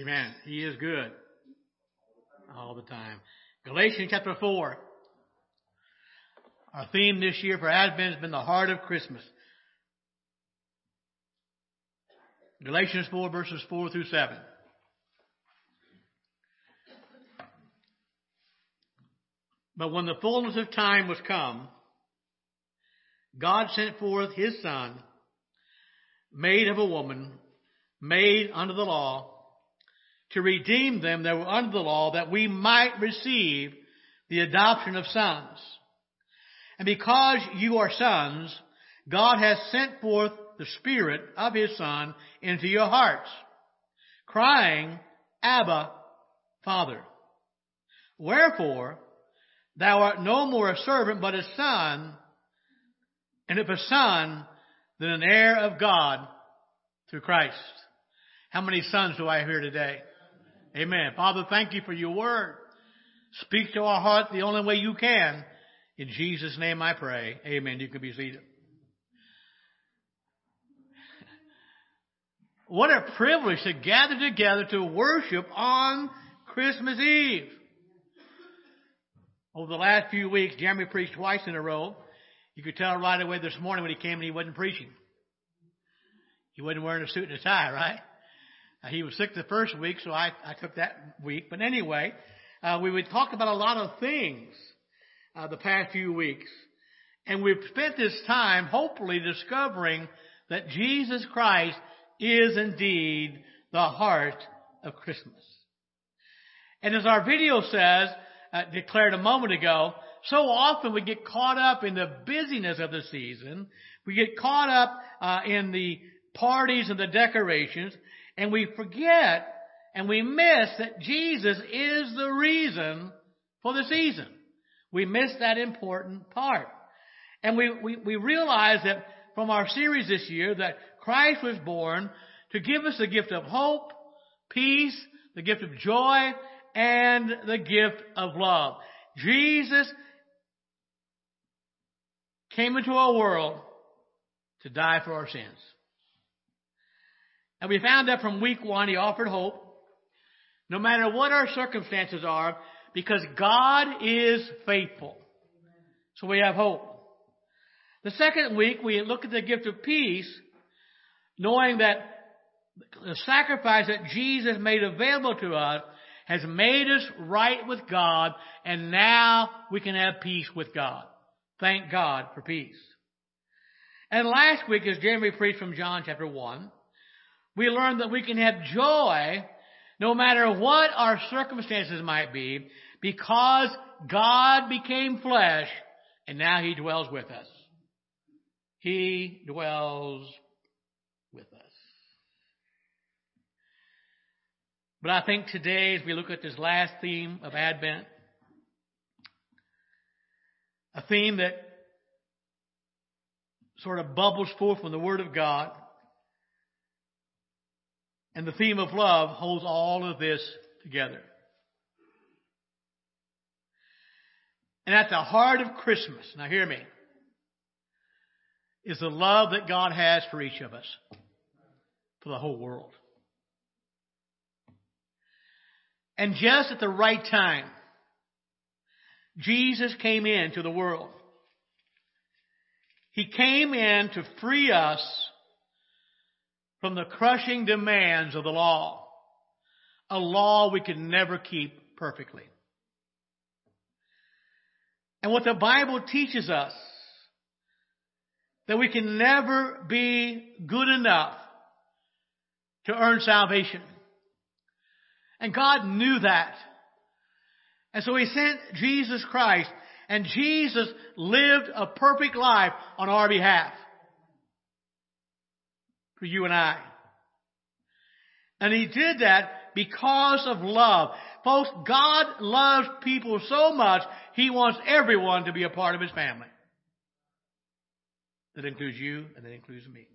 Amen. He is good all the time. Galatians chapter 4. Our theme this year for Advent has been the heart of Christmas. Galatians 4 verses 4 through 7. But when the fullness of time was come, God sent forth his Son, made of a woman, made under the law, to redeem them that were under the law, that we might receive the adoption of sons. And because you are sons, God has sent forth the Spirit of His Son into your hearts, crying, Abba, Father. Wherefore, thou art no more a servant, but a son, and if a son, then an heir of God through Christ. How many sons do I hear today? Amen. Father, thank you for your word. Speak to our heart the only way you can. In Jesus' name I pray. Amen. You can be seated. What a privilege to gather together to worship on Christmas Eve. Over the last few weeks, Jeremy preached twice in a row. You could tell right away this morning when he came and he wasn't preaching. He wasn't wearing a suit and a tie, right? He was sick the first week, so I, I took that week. But anyway, uh, we would talk about a lot of things uh, the past few weeks. And we've spent this time hopefully discovering that Jesus Christ is indeed the heart of Christmas. And as our video says, uh, declared a moment ago, so often we get caught up in the busyness of the season. We get caught up uh, in the parties and the decorations, and we forget and we miss that Jesus is the reason for the season. We miss that important part. And we, we, we realize that from our series this year that Christ was born to give us the gift of hope, peace, the gift of joy, and the gift of love. Jesus came into our world to die for our sins. And we found that from week one, he offered hope, no matter what our circumstances are, because God is faithful. So we have hope. The second week, we look at the gift of peace, knowing that the sacrifice that Jesus made available to us has made us right with God, and now we can have peace with God. Thank God for peace. And last week, as Jeremy preached from John chapter 1, we learn that we can have joy no matter what our circumstances might be because God became flesh and now He dwells with us. He dwells with us. But I think today, as we look at this last theme of Advent, a theme that sort of bubbles forth from the Word of God, and the theme of love holds all of this together. And at the heart of Christmas, now hear me, is the love that God has for each of us, for the whole world. And just at the right time, Jesus came into the world. He came in to free us from the crushing demands of the law, a law we could never keep perfectly. And what the Bible teaches us, that we can never be good enough to earn salvation. And God knew that. And so He sent Jesus Christ, and Jesus lived a perfect life on our behalf. For you and I. And He did that because of love. Folks, God loves people so much, He wants everyone to be a part of His family. That includes you, and that includes me.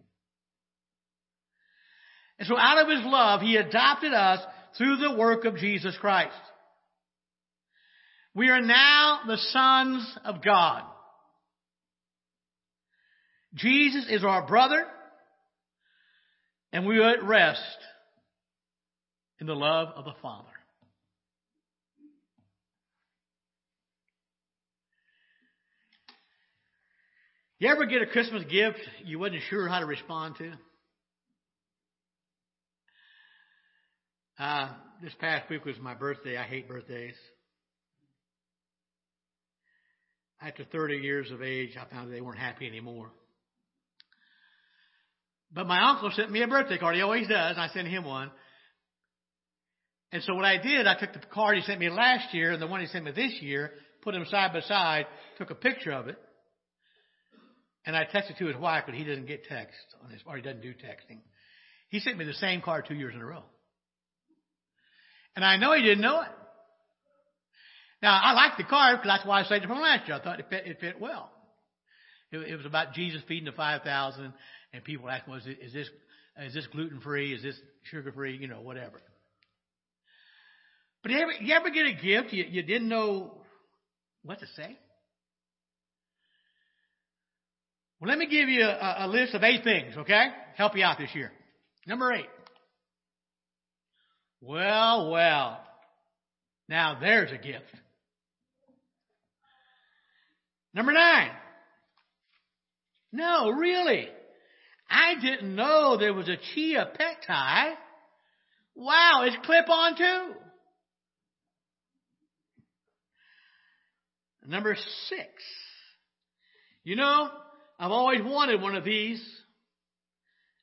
And so out of His love, He adopted us through the work of Jesus Christ. We are now the sons of God. Jesus is our brother, and we are at rest in the love of the Father. You ever get a Christmas gift you wasn't sure how to respond to? Uh, this past week was my birthday. I hate birthdays. After 30 years of age, I found they weren't happy anymore. But my uncle sent me a birthday card. He always does. I sent him one. And so what I did, I took the card he sent me last year and the one he sent me this year, put them side by side, took a picture of it, and I texted to his wife, but he doesn't get text on his, or he doesn't do texting. He sent me the same card two years in a row. And I know he didn't know it. Now, I like the card because that's why I saved it from last year. I thought it fit, it fit well. It, was about Jesus feeding the 5,000 and people asking, well, is, this, is this gluten free? Is this sugar free? You know, whatever. But you ever, you ever get a gift you, you didn't know what to say? Well, let me give you a, a list of eight things, okay? Help you out this year. Number eight. Well, well. Now there's a gift. Number nine. No, really. I didn't know there was a chia pet tie. Wow, it's clip on too. Number six. You know, I've always wanted one of these.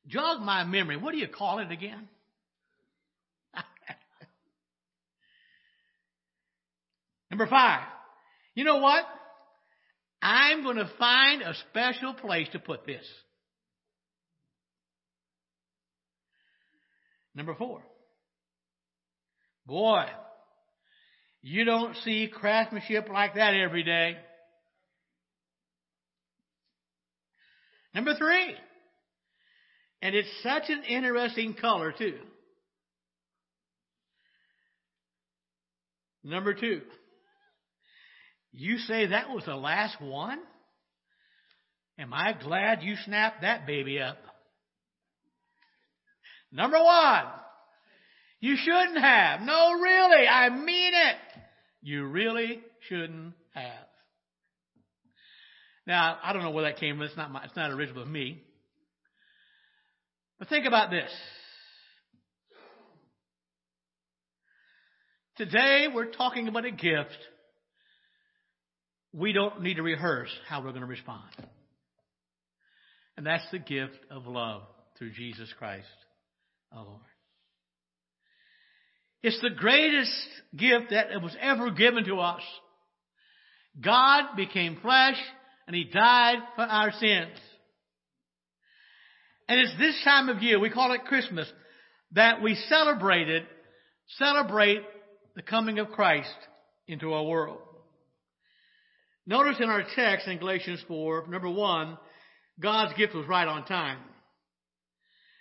Jog my memory. What do you call it again? Number five. You know what? I'm going to find a special place to put this. Number four. Boy, you don't see craftsmanship like that every day. Number three. And it's such an interesting color too. Number two. You say that was the last one? Am I glad you snapped that baby up? Number one. You shouldn't have. No, really. I mean it. You really shouldn't have. Now, I don't know where that came from. It's not my, it's not original of me. But think about this. Today we're talking about a gift. We don't need to rehearse how we're going to respond. And that's the gift of love through Jesus Christ, our Lord. It's the greatest gift that was ever given to us. God became flesh and He died for our sins. And it's this time of year, we call it Christmas, that we celebrated, celebrate the coming of Christ into our world. Notice in our text in Galatians 4, number one, God's gift was right on time.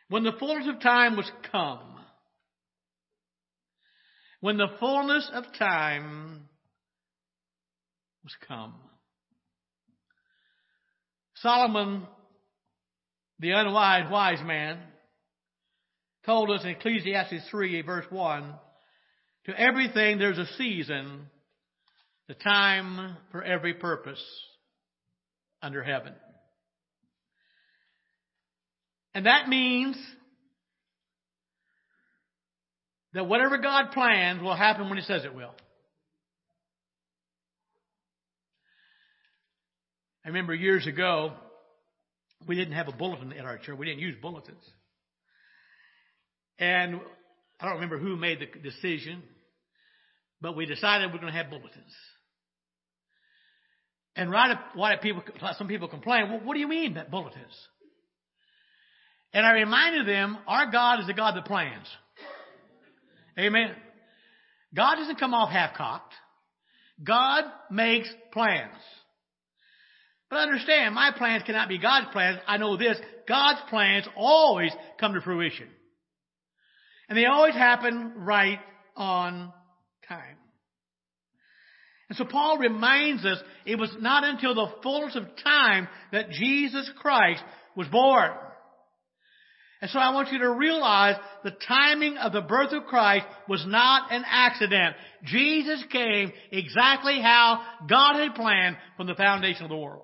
When the fullness of time was come, when the fullness of time was come. Solomon, the unwise wise man, told us in Ecclesiastes 3 verse 1, to everything there's a season, the time for every purpose under heaven. And that means that whatever God plans will happen when He says it will. I remember years ago, we didn't have a bulletin at our church. We didn't use bulletins. And I don't remember who made the decision, but we decided we're going to have bulletins. And right, why people, some people complain, well, what do you mean that bulletins? And I reminded them, our God is the God that plans. Amen. God doesn't come off half cocked. God makes plans. But understand, my plans cannot be God's plans. I know this. God's plans always come to fruition. And they always happen right on time. And so Paul reminds us it was not until the fullness of time that Jesus Christ was born. And so I want you to realize the timing of the birth of Christ was not an accident. Jesus came exactly how God had planned from the foundation of the world.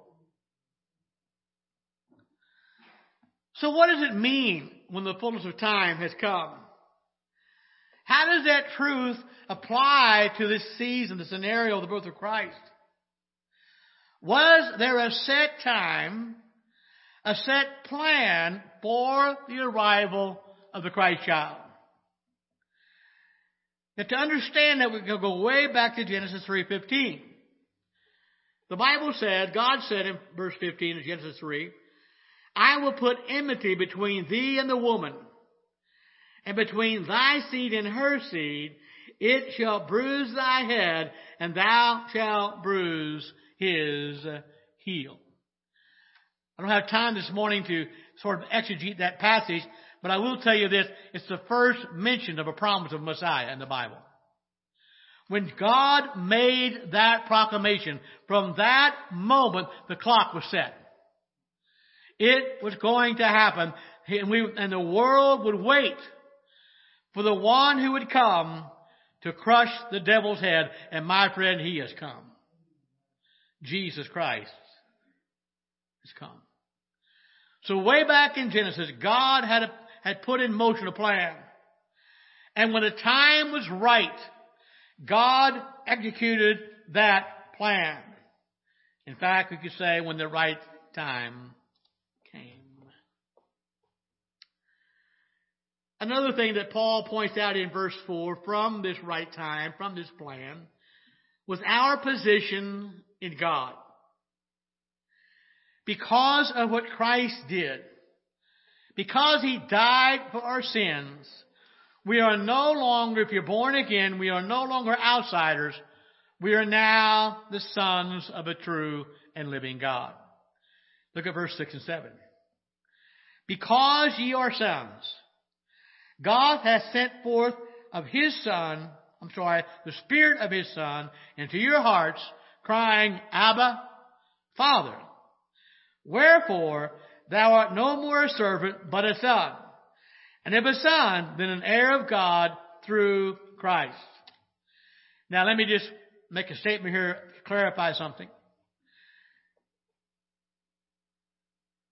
So what does it mean when the fullness of time has come? How does that truth apply to this season, the scenario of the birth of Christ? Was there a set time, a set plan for the arrival of the Christ child? Now to understand that we can go way back to Genesis 3.15. The Bible said, God said in verse 15 of Genesis 3, I will put enmity between thee and the woman, and between thy seed and her seed, it shall bruise thy head, and thou shalt bruise his heel. I don't have time this morning to sort of exegete that passage, but I will tell you this, it's the first mention of a promise of Messiah in the Bible. When God made that proclamation, from that moment the clock was set. It was going to happen, and, we, and the world would wait for the one who would come to crush the devil's head, and my friend, he has come. Jesus Christ has come. So way back in Genesis, God had, a, had put in motion a plan. And when the time was right, God executed that plan. In fact, we could say when the right time came. Another thing that Paul points out in verse 4 from this right time, from this plan, was our position in God. Because of what Christ did, because He died for our sins, we are no longer, if you're born again, we are no longer outsiders. We are now the sons of a true and living God. Look at verse 6 and 7. Because ye are sons, God hath sent forth of His Son, I'm sorry, the Spirit of His Son into your hearts, crying, Abba, Father. Wherefore, thou art no more a servant, but a son. And if a son, then an heir of God through Christ. Now let me just make a statement here, to clarify something.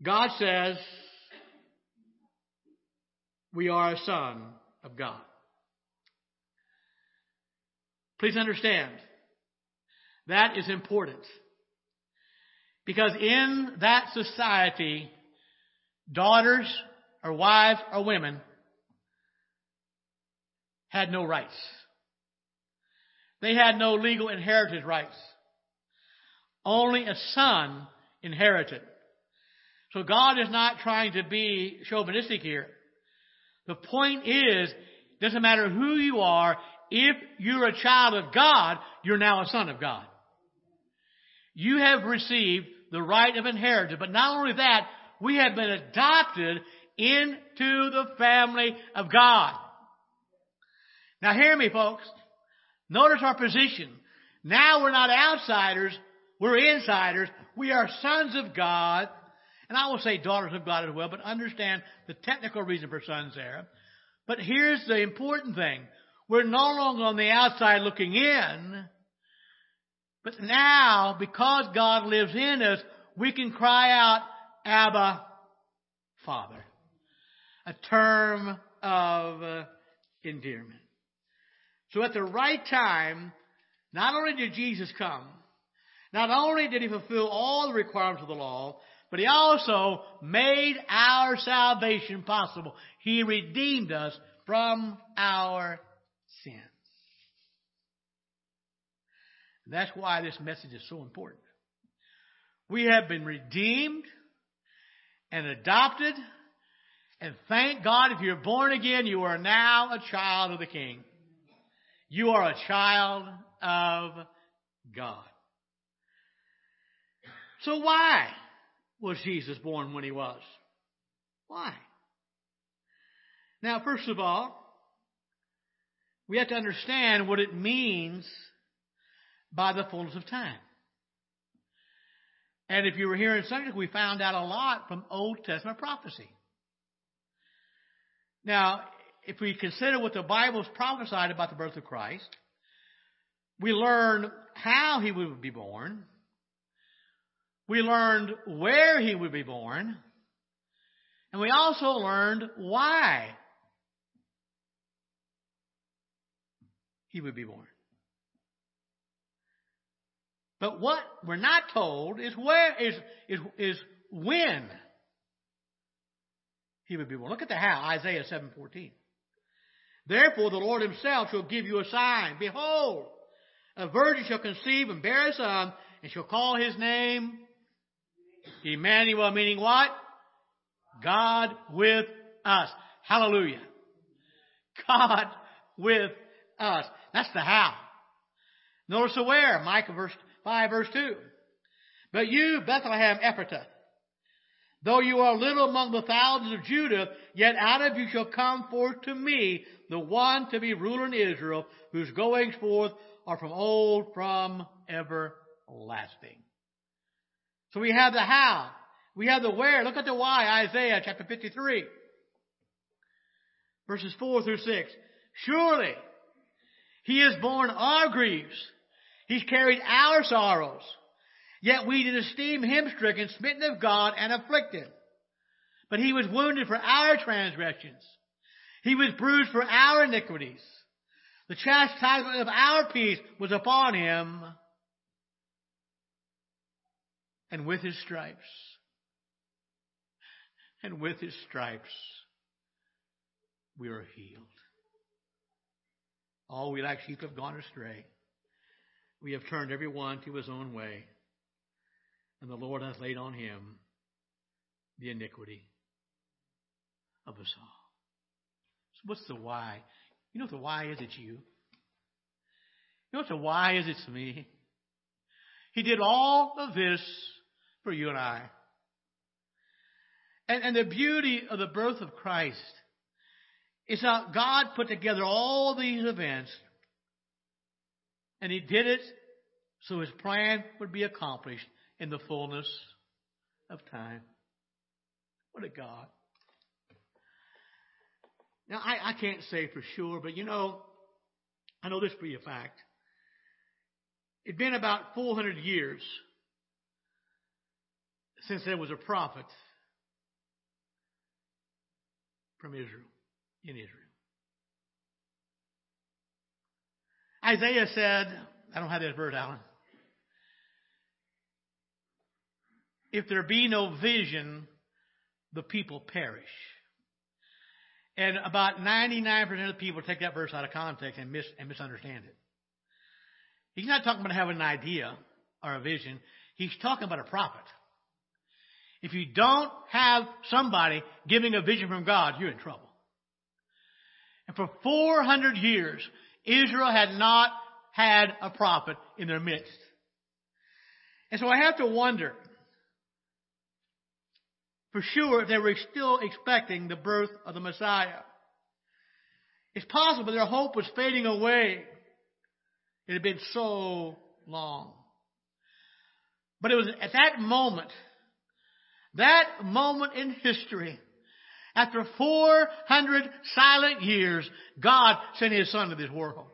God says we are a son of God. Please understand, that is important. Because in that society, daughters or wives or women had no rights. They had no legal inheritance rights. Only a son inherited. So God is not trying to be chauvinistic here. The point is, doesn't matter who you are, if you're a child of God, you're now a son of God. You have received the right of inheritance. But not only that, we have been adopted into the family of God. Now hear me folks. Notice our position. Now we're not outsiders, we're insiders. We are sons of God. And I will say daughters of God as well, but understand the technical reason for sons there. But here's the important thing. We're no longer on the outside looking in. But now, because God lives in us, we can cry out, Abba, Father. A term of uh, endearment. So at the right time, not only did Jesus come, not only did he fulfill all the requirements of the law, but he also made our salvation possible. He redeemed us from our sins. That's why this message is so important. We have been redeemed and adopted. And thank God if you're born again, you are now a child of the King. You are a child of God. So why was Jesus born when he was? Why? Now, first of all, we have to understand what it means by the fullness of time. And if you were here in Sunday, we found out a lot from Old Testament prophecy. Now, if we consider what the Bible's prophesied about the birth of Christ, we learn how he would be born. We learned where he would be born. And we also learned why he would be born. But what we're not told is where is is is when he would be born. Look at the how, Isaiah 7:14. Therefore the Lord himself shall give you a sign. Behold, a virgin shall conceive and bear a son, and shall call his name Emmanuel, meaning what? God with us. Hallelujah. God with us. That's the how. Notice the where. Micah verse 5 verse 2. But you, Bethlehem Ephratah, though you are little among the thousands of Judah, yet out of you shall come forth to me the one to be ruler in Israel, whose goings forth are from old, from everlasting. So we have the how. We have the where. Look at the why, Isaiah chapter 53. Verses 4 through 6. Surely, He has borne our griefs. He's carried our sorrows. Yet we did esteem Him stricken, smitten of God, and afflicted. But He was wounded for our transgressions. He was bruised for our iniquities. The chastisement of our peace was upon Him and with his stripes, and with his stripes, we are healed. All we like sheep have gone astray. We have turned every one to his own way, and the Lord hath laid on him the iniquity of us all. So what's the why? You know what the why is? It's you. You know what the why is? It's me. He did all of this for you and I. And, and the beauty of the birth of Christ is how God put together all these events and He did it so His plan would be accomplished in the fullness of time. What a God. Now, I, I can't say for sure, but you know, I know this be a fact. It'd been about 400 years since there was a prophet from Israel, in Israel. Isaiah said, I don't have that verse, Alan. If there be no vision, the people perish. And about 99% of the people take that verse out of context and, mis- and misunderstand it. He's not talking about having an idea or a vision. He's talking about a prophet. If you don't have somebody giving a vision from God, you're in trouble. And for 400 years, Israel had not had a prophet in their midst. And so I have to wonder, for sure, if they were still expecting the birth of the Messiah. It's possible their hope was fading away. It had been so long. But it was at that moment that moment in history, after 400 silent years, God sent His Son to this world.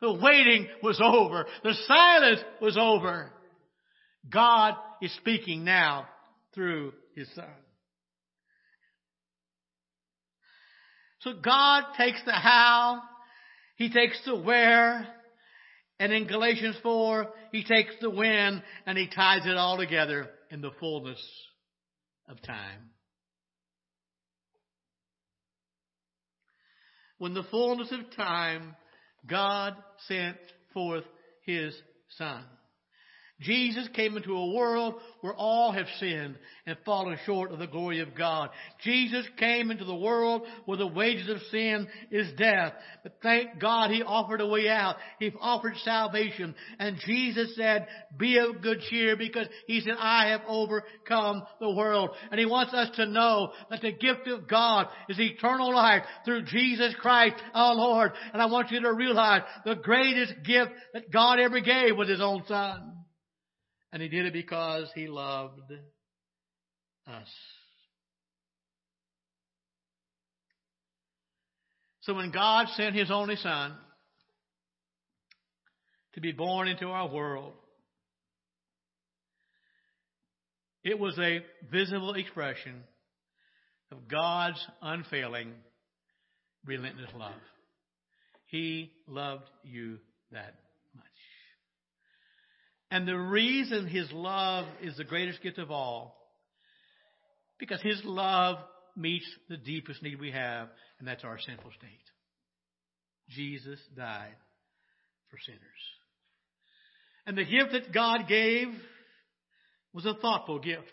The waiting was over. The silence was over. God is speaking now through His Son. So God takes the how, He takes the where, and in Galatians 4, He takes the when, and He ties it all together in the fullness of time. When the fullness of time, God sent forth His Son. Jesus came into a world where all have sinned and fallen short of the glory of God. Jesus came into the world where the wages of sin is death. But thank God he offered a way out. He offered salvation. And Jesus said, be of good cheer because he said, I have overcome the world. And he wants us to know that the gift of God is eternal life through Jesus Christ our Lord. And I want you to realize the greatest gift that God ever gave was his own son. And he did it because he loved us. So when God sent His only Son to be born into our world, it was a visible expression of God's unfailing, relentless love. He loved you that. And the reason His love is the greatest gift of all, because His love meets the deepest need we have, and that's our sinful state. Jesus died for sinners. And the gift that God gave was a thoughtful gift.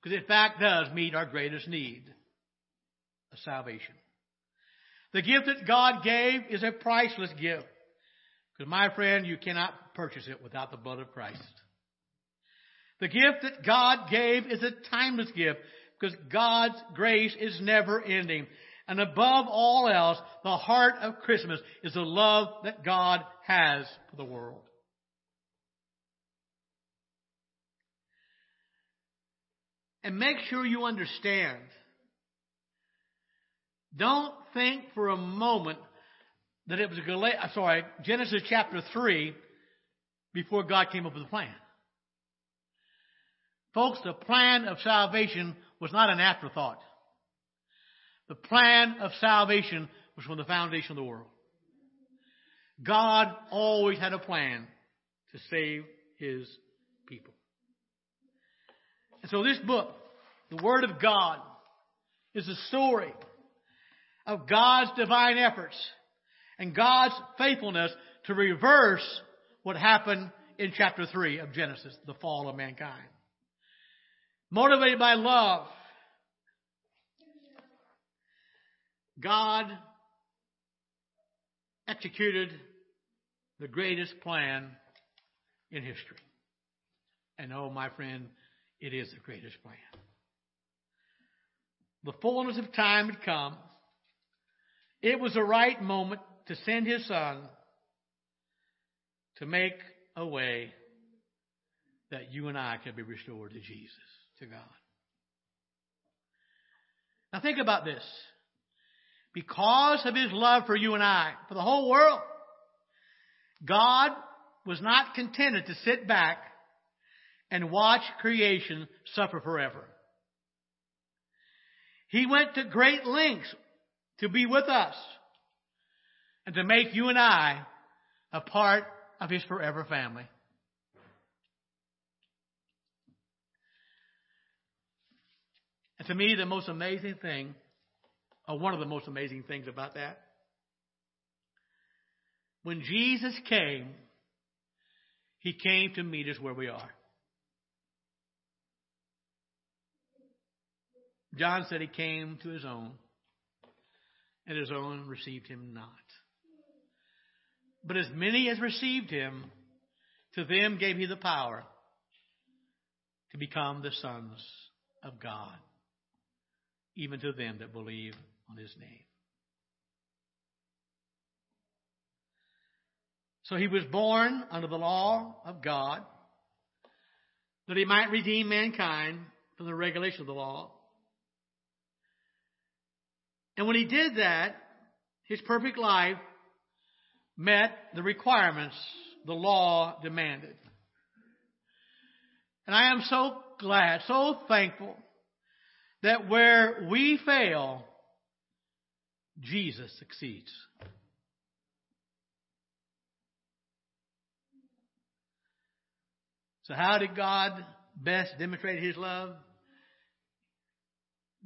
Because in fact does meet our greatest need of salvation. The gift that God gave is a priceless gift. Because my friend, you cannot purchase it without the blood of Christ. The gift that God gave is a timeless gift because God's grace is never ending. And above all else, the heart of Christmas is the love that God has for the world. And make sure you understand. Don't think for a moment that it was Gal- sorry, Genesis chapter 3 before God came up with a plan. Folks, the plan of salvation was not an afterthought. The plan of salvation was from the foundation of the world. God always had a plan to save his people. And so this book, the Word of God, is a story of God's divine efforts and God's faithfulness to reverse what happened in chapter 3 of Genesis, the fall of mankind. Motivated by love, God executed the greatest plan in history. And oh, my friend, it is the greatest plan. The fullness of time had come. It was the right moment to send his son to make a way that you and I can be restored to Jesus, to God. Now think about this. Because of his love for you and I, for the whole world, God was not contented to sit back and watch creation suffer forever. He went to great lengths to be with us and to make you and I a part of his forever family. And to me, the most amazing thing, or one of the most amazing things about that, when Jesus came, he came to meet us where we are. John said he came to his own, and his own received him not. But as many as received him, to them gave he the power to become the sons of God, even to them that believe on his name. So he was born under the law of God, that he might redeem mankind from the regulation of the law. And when he did that, his perfect life met the requirements the law demanded. And I am so glad, so thankful that where we fail, Jesus succeeds. So how did God best demonstrate his love?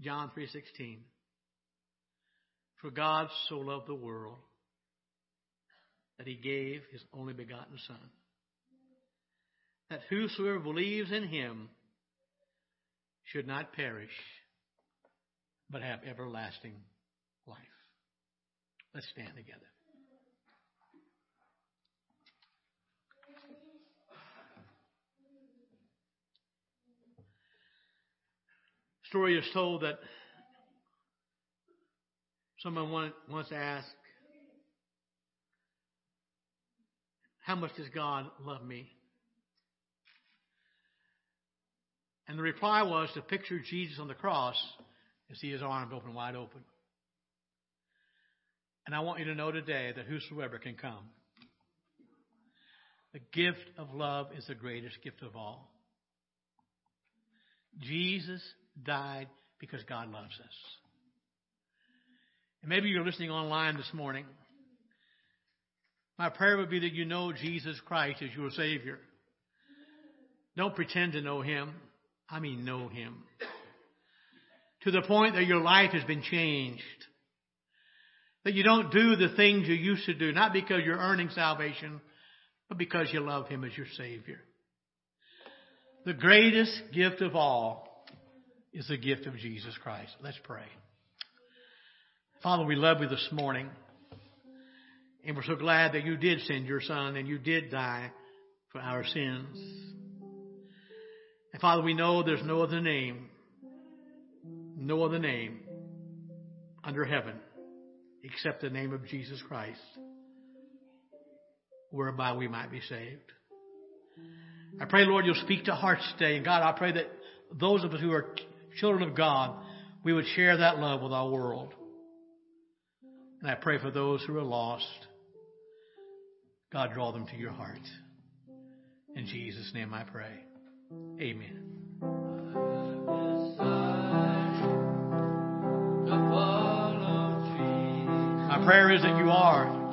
John 3:16. For God so loved the world that he gave his only begotten Son, that whosoever believes in him should not perish, but have everlasting life. Let's stand together. Story is told that someone once asked, How much does God love me? And the reply was to picture Jesus on the cross and see his arms open wide open. And I want you to know today that whosoever can come. The gift of love is the greatest gift of all. Jesus died because God loves us. And maybe you're listening online this morning. My prayer would be that you know Jesus Christ as your Savior. Don't pretend to know Him. I mean, know Him. To the point that your life has been changed. That you don't do the things you used to do, not because you're earning salvation, but because you love Him as your Savior. The greatest gift of all is the gift of Jesus Christ. Let's pray. Father, we love you this morning. And we're so glad that you did send your Son and you did die for our sins. And Father, we know there's no other name, no other name under heaven except the name of Jesus Christ, whereby we might be saved. I pray, Lord, you'll speak to hearts today. And God, I pray that those of us who are children of God, we would share that love with our world. And I pray for those who are lost. God, draw them to your heart. In Jesus' name I pray. Amen. My prayer is that you are